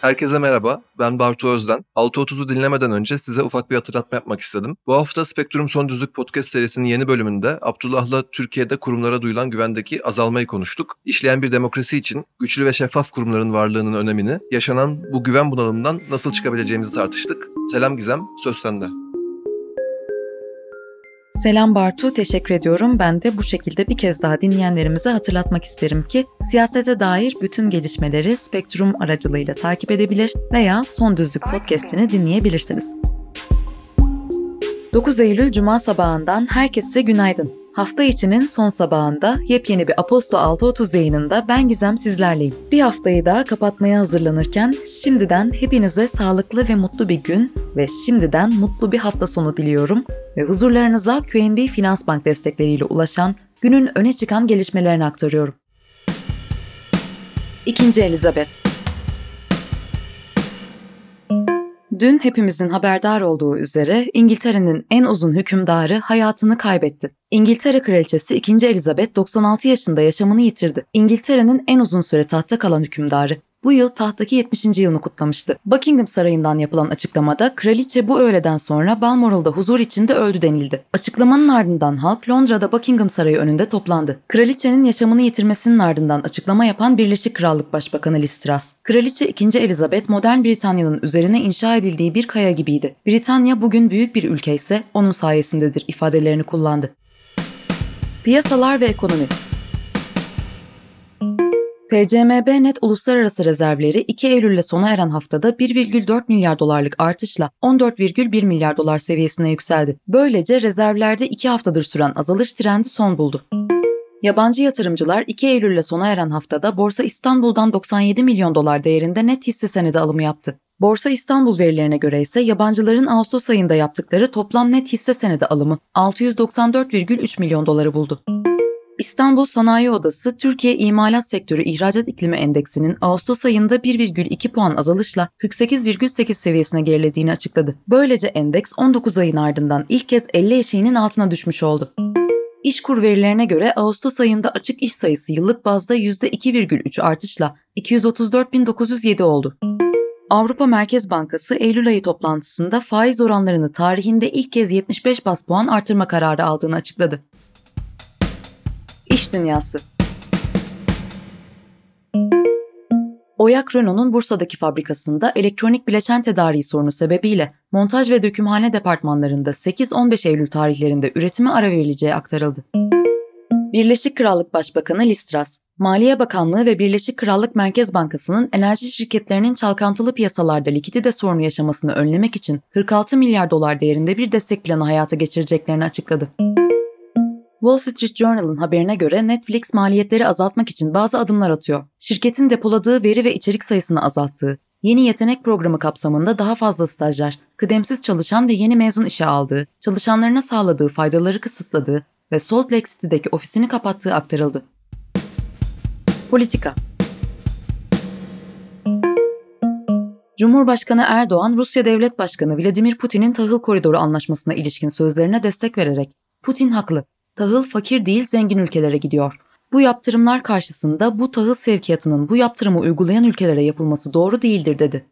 Herkese merhaba, ben Bartu Özden. 6.30'u dinlemeden önce size ufak bir hatırlatma yapmak istedim. Bu hafta Spektrum Son Düzlük Podcast serisinin yeni bölümünde Abdullah'la Türkiye'de kurumlara duyulan güvendeki azalmayı konuştuk. İşleyen bir demokrasi için güçlü ve şeffaf kurumların varlığının önemini, yaşanan bu güven bunalımından nasıl çıkabileceğimizi tartıştık. Selam Gizem, söz sende. Selam Bartu, teşekkür ediyorum. Ben de bu şekilde bir kez daha dinleyenlerimize hatırlatmak isterim ki siyasete dair bütün gelişmeleri Spektrum aracılığıyla takip edebilir veya Son Düzlük podcast'ini dinleyebilirsiniz. 9 Eylül Cuma sabahından herkese günaydın. Hafta içinin son sabahında yepyeni bir Aposto 6.30 yayınında ben Gizem sizlerleyim. Bir haftayı daha kapatmaya hazırlanırken şimdiden hepinize sağlıklı ve mutlu bir gün ve şimdiden mutlu bir hafta sonu diliyorum ve huzurlarınıza QNB Finans Bank destekleriyle ulaşan günün öne çıkan gelişmelerini aktarıyorum. İkinci Elizabeth Dün hepimizin haberdar olduğu üzere İngiltere'nin en uzun hükümdarı hayatını kaybetti. İngiltere Kraliçesi 2. Elizabeth 96 yaşında yaşamını yitirdi. İngiltere'nin en uzun süre tahtta kalan hükümdarı bu yıl tahtaki 70. yılını kutlamıştı. Buckingham Sarayı'ndan yapılan açıklamada kraliçe bu öğleden sonra Balmoral'da huzur içinde öldü denildi. Açıklamanın ardından halk Londra'da Buckingham Sarayı önünde toplandı. Kraliçenin yaşamını yitirmesinin ardından açıklama yapan Birleşik Krallık Başbakanı Liz Truss. Kraliçe 2. Elizabeth modern Britanya'nın üzerine inşa edildiği bir kaya gibiydi. Britanya bugün büyük bir ülke ise onun sayesindedir ifadelerini kullandı. Piyasalar ve ekonomi TCMB net uluslararası rezervleri 2 Eylül'le sona eren haftada 1,4 milyar dolarlık artışla 14,1 milyar dolar seviyesine yükseldi. Böylece rezervlerde 2 haftadır süren azalış trendi son buldu. Yabancı yatırımcılar 2 Eylül'le sona eren haftada Borsa İstanbul'dan 97 milyon dolar değerinde net hisse senedi alımı yaptı. Borsa İstanbul verilerine göre ise yabancıların Ağustos ayında yaptıkları toplam net hisse senedi alımı 694,3 milyon doları buldu. İstanbul Sanayi Odası Türkiye İmalat Sektörü İhracat İklimi Endeksinin Ağustos ayında 1,2 puan azalışla 48,8 seviyesine gerilediğini açıkladı. Böylece endeks 19 ayın ardından ilk kez 50 eşiğinin altına düşmüş oldu. İşkur verilerine göre Ağustos ayında açık iş sayısı yıllık bazda %2,3 artışla 234.907 oldu. Avrupa Merkez Bankası Eylül ayı toplantısında faiz oranlarını tarihinde ilk kez 75 bas puan artırma kararı aldığını açıkladı. Dünyası Oyak Renault'un Bursa'daki fabrikasında elektronik bileşen tedariği sorunu sebebiyle montaj ve dökümhane departmanlarında 8-15 Eylül tarihlerinde üretime ara verileceği aktarıldı. Birleşik Krallık Başbakanı Liz Truss, Maliye Bakanlığı ve Birleşik Krallık Merkez Bankası'nın enerji şirketlerinin çalkantılı piyasalarda likidite sorunu yaşamasını önlemek için 46 milyar dolar değerinde bir destek planı hayata geçireceklerini açıkladı. Wall Street Journal'ın haberine göre Netflix maliyetleri azaltmak için bazı adımlar atıyor. Şirketin depoladığı veri ve içerik sayısını azalttığı, yeni yetenek programı kapsamında daha fazla stajyer, kıdemsiz çalışan ve yeni mezun işe aldığı, çalışanlarına sağladığı faydaları kısıtladığı ve Salt Lake City'deki ofisini kapattığı aktarıldı. Politika Cumhurbaşkanı Erdoğan, Rusya Devlet Başkanı Vladimir Putin'in tahıl koridoru anlaşmasına ilişkin sözlerine destek vererek Putin haklı, tahıl fakir değil zengin ülkelere gidiyor. Bu yaptırımlar karşısında bu tahıl sevkiyatının bu yaptırımı uygulayan ülkelere yapılması doğru değildir dedi.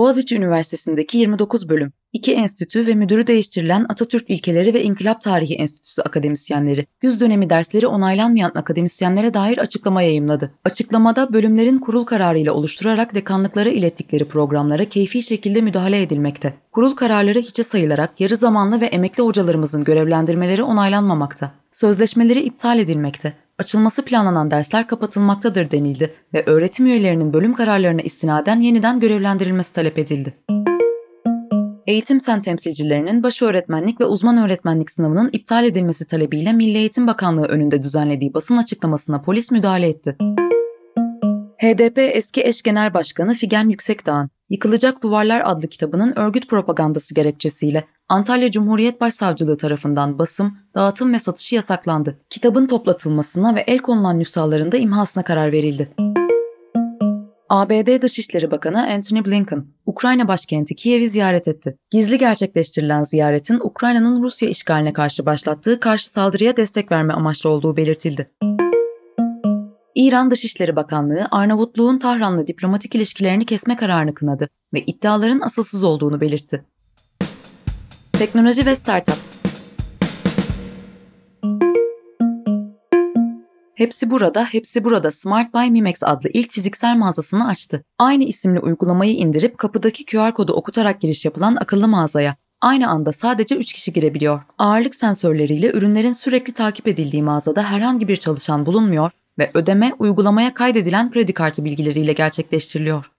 Boğaziçi Üniversitesi'ndeki 29 bölüm, 2 enstitü ve müdürü değiştirilen Atatürk İlkeleri ve İnkılap Tarihi Enstitüsü akademisyenleri, yüz dönemi dersleri onaylanmayan akademisyenlere dair açıklama yayımladı. Açıklamada bölümlerin kurul kararıyla oluşturarak dekanlıklara ilettikleri programlara keyfi şekilde müdahale edilmekte. Kurul kararları hiçe sayılarak yarı zamanlı ve emekli hocalarımızın görevlendirmeleri onaylanmamakta. Sözleşmeleri iptal edilmekte açılması planlanan dersler kapatılmaktadır denildi ve öğretim üyelerinin bölüm kararlarına istinaden yeniden görevlendirilmesi talep edildi. Eğitim Sen temsilcilerinin baş öğretmenlik ve uzman öğretmenlik sınavının iptal edilmesi talebiyle Milli Eğitim Bakanlığı önünde düzenlediği basın açıklamasına polis müdahale etti. HDP eski eş genel başkanı Figen Yüksekdağ'ın Yıkılacak Duvarlar adlı kitabının örgüt propagandası gerekçesiyle Antalya Cumhuriyet Başsavcılığı tarafından basım, dağıtım ve satışı yasaklandı. Kitabın toplatılmasına ve el konulan nüshalarında imhasına karar verildi. ABD Dışişleri Bakanı Antony Blinken, Ukrayna başkenti Kiev'i ziyaret etti. Gizli gerçekleştirilen ziyaretin Ukrayna'nın Rusya işgaline karşı başlattığı karşı saldırıya destek verme amaçlı olduğu belirtildi. İran Dışişleri Bakanlığı Arnavutluğun Tahran'la diplomatik ilişkilerini kesme kararını kınadı ve iddiaların asılsız olduğunu belirtti. Teknoloji ve Startup Hepsi burada, hepsi burada Smart by Mimex adlı ilk fiziksel mağazasını açtı. Aynı isimli uygulamayı indirip kapıdaki QR kodu okutarak giriş yapılan akıllı mağazaya aynı anda sadece 3 kişi girebiliyor. Ağırlık sensörleriyle ürünlerin sürekli takip edildiği mağazada herhangi bir çalışan bulunmuyor ve ödeme uygulamaya kaydedilen kredi kartı bilgileriyle gerçekleştiriliyor.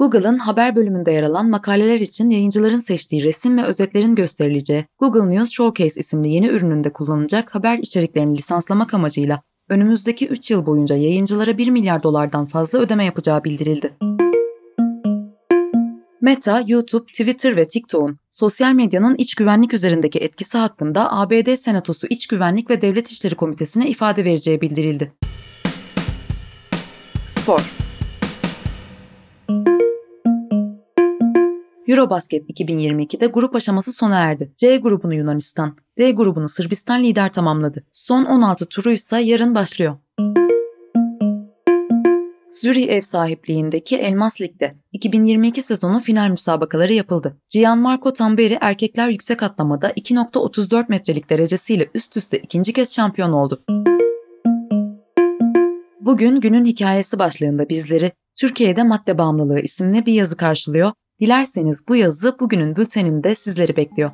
Google'ın haber bölümünde yer alan makaleler için yayıncıların seçtiği resim ve özetlerin gösterileceği Google News Showcase isimli yeni ürününde kullanılacak haber içeriklerini lisanslamak amacıyla önümüzdeki 3 yıl boyunca yayıncılara 1 milyar dolardan fazla ödeme yapacağı bildirildi. Meta, YouTube, Twitter ve TikTok'un sosyal medyanın iç güvenlik üzerindeki etkisi hakkında ABD Senatosu İç Güvenlik ve Devlet İşleri Komitesi'ne ifade vereceği bildirildi. Spor Eurobasket 2022'de grup aşaması sona erdi. C grubunu Yunanistan, D grubunu Sırbistan lider tamamladı. Son 16 turu ise yarın başlıyor. Zürih ev sahipliğindeki Elmas Lig'de 2022 sezonu final müsabakaları yapıldı. Gianmarco Tamberi erkekler yüksek atlamada 2.34 metrelik derecesiyle üst üste ikinci kez şampiyon oldu. Bugün günün hikayesi başlığında bizleri Türkiye'de madde bağımlılığı isimli bir yazı karşılıyor. Dilerseniz bu yazı bugünün bülteninde sizleri bekliyor.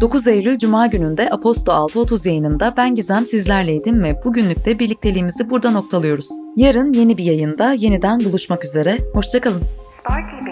9 Eylül Cuma gününde Aposto 6.30 yayınında ben Gizem sizlerleydim ve bugünlük de birlikteliğimizi burada noktalıyoruz. Yarın yeni bir yayında yeniden buluşmak üzere, hoşçakalın. Sparky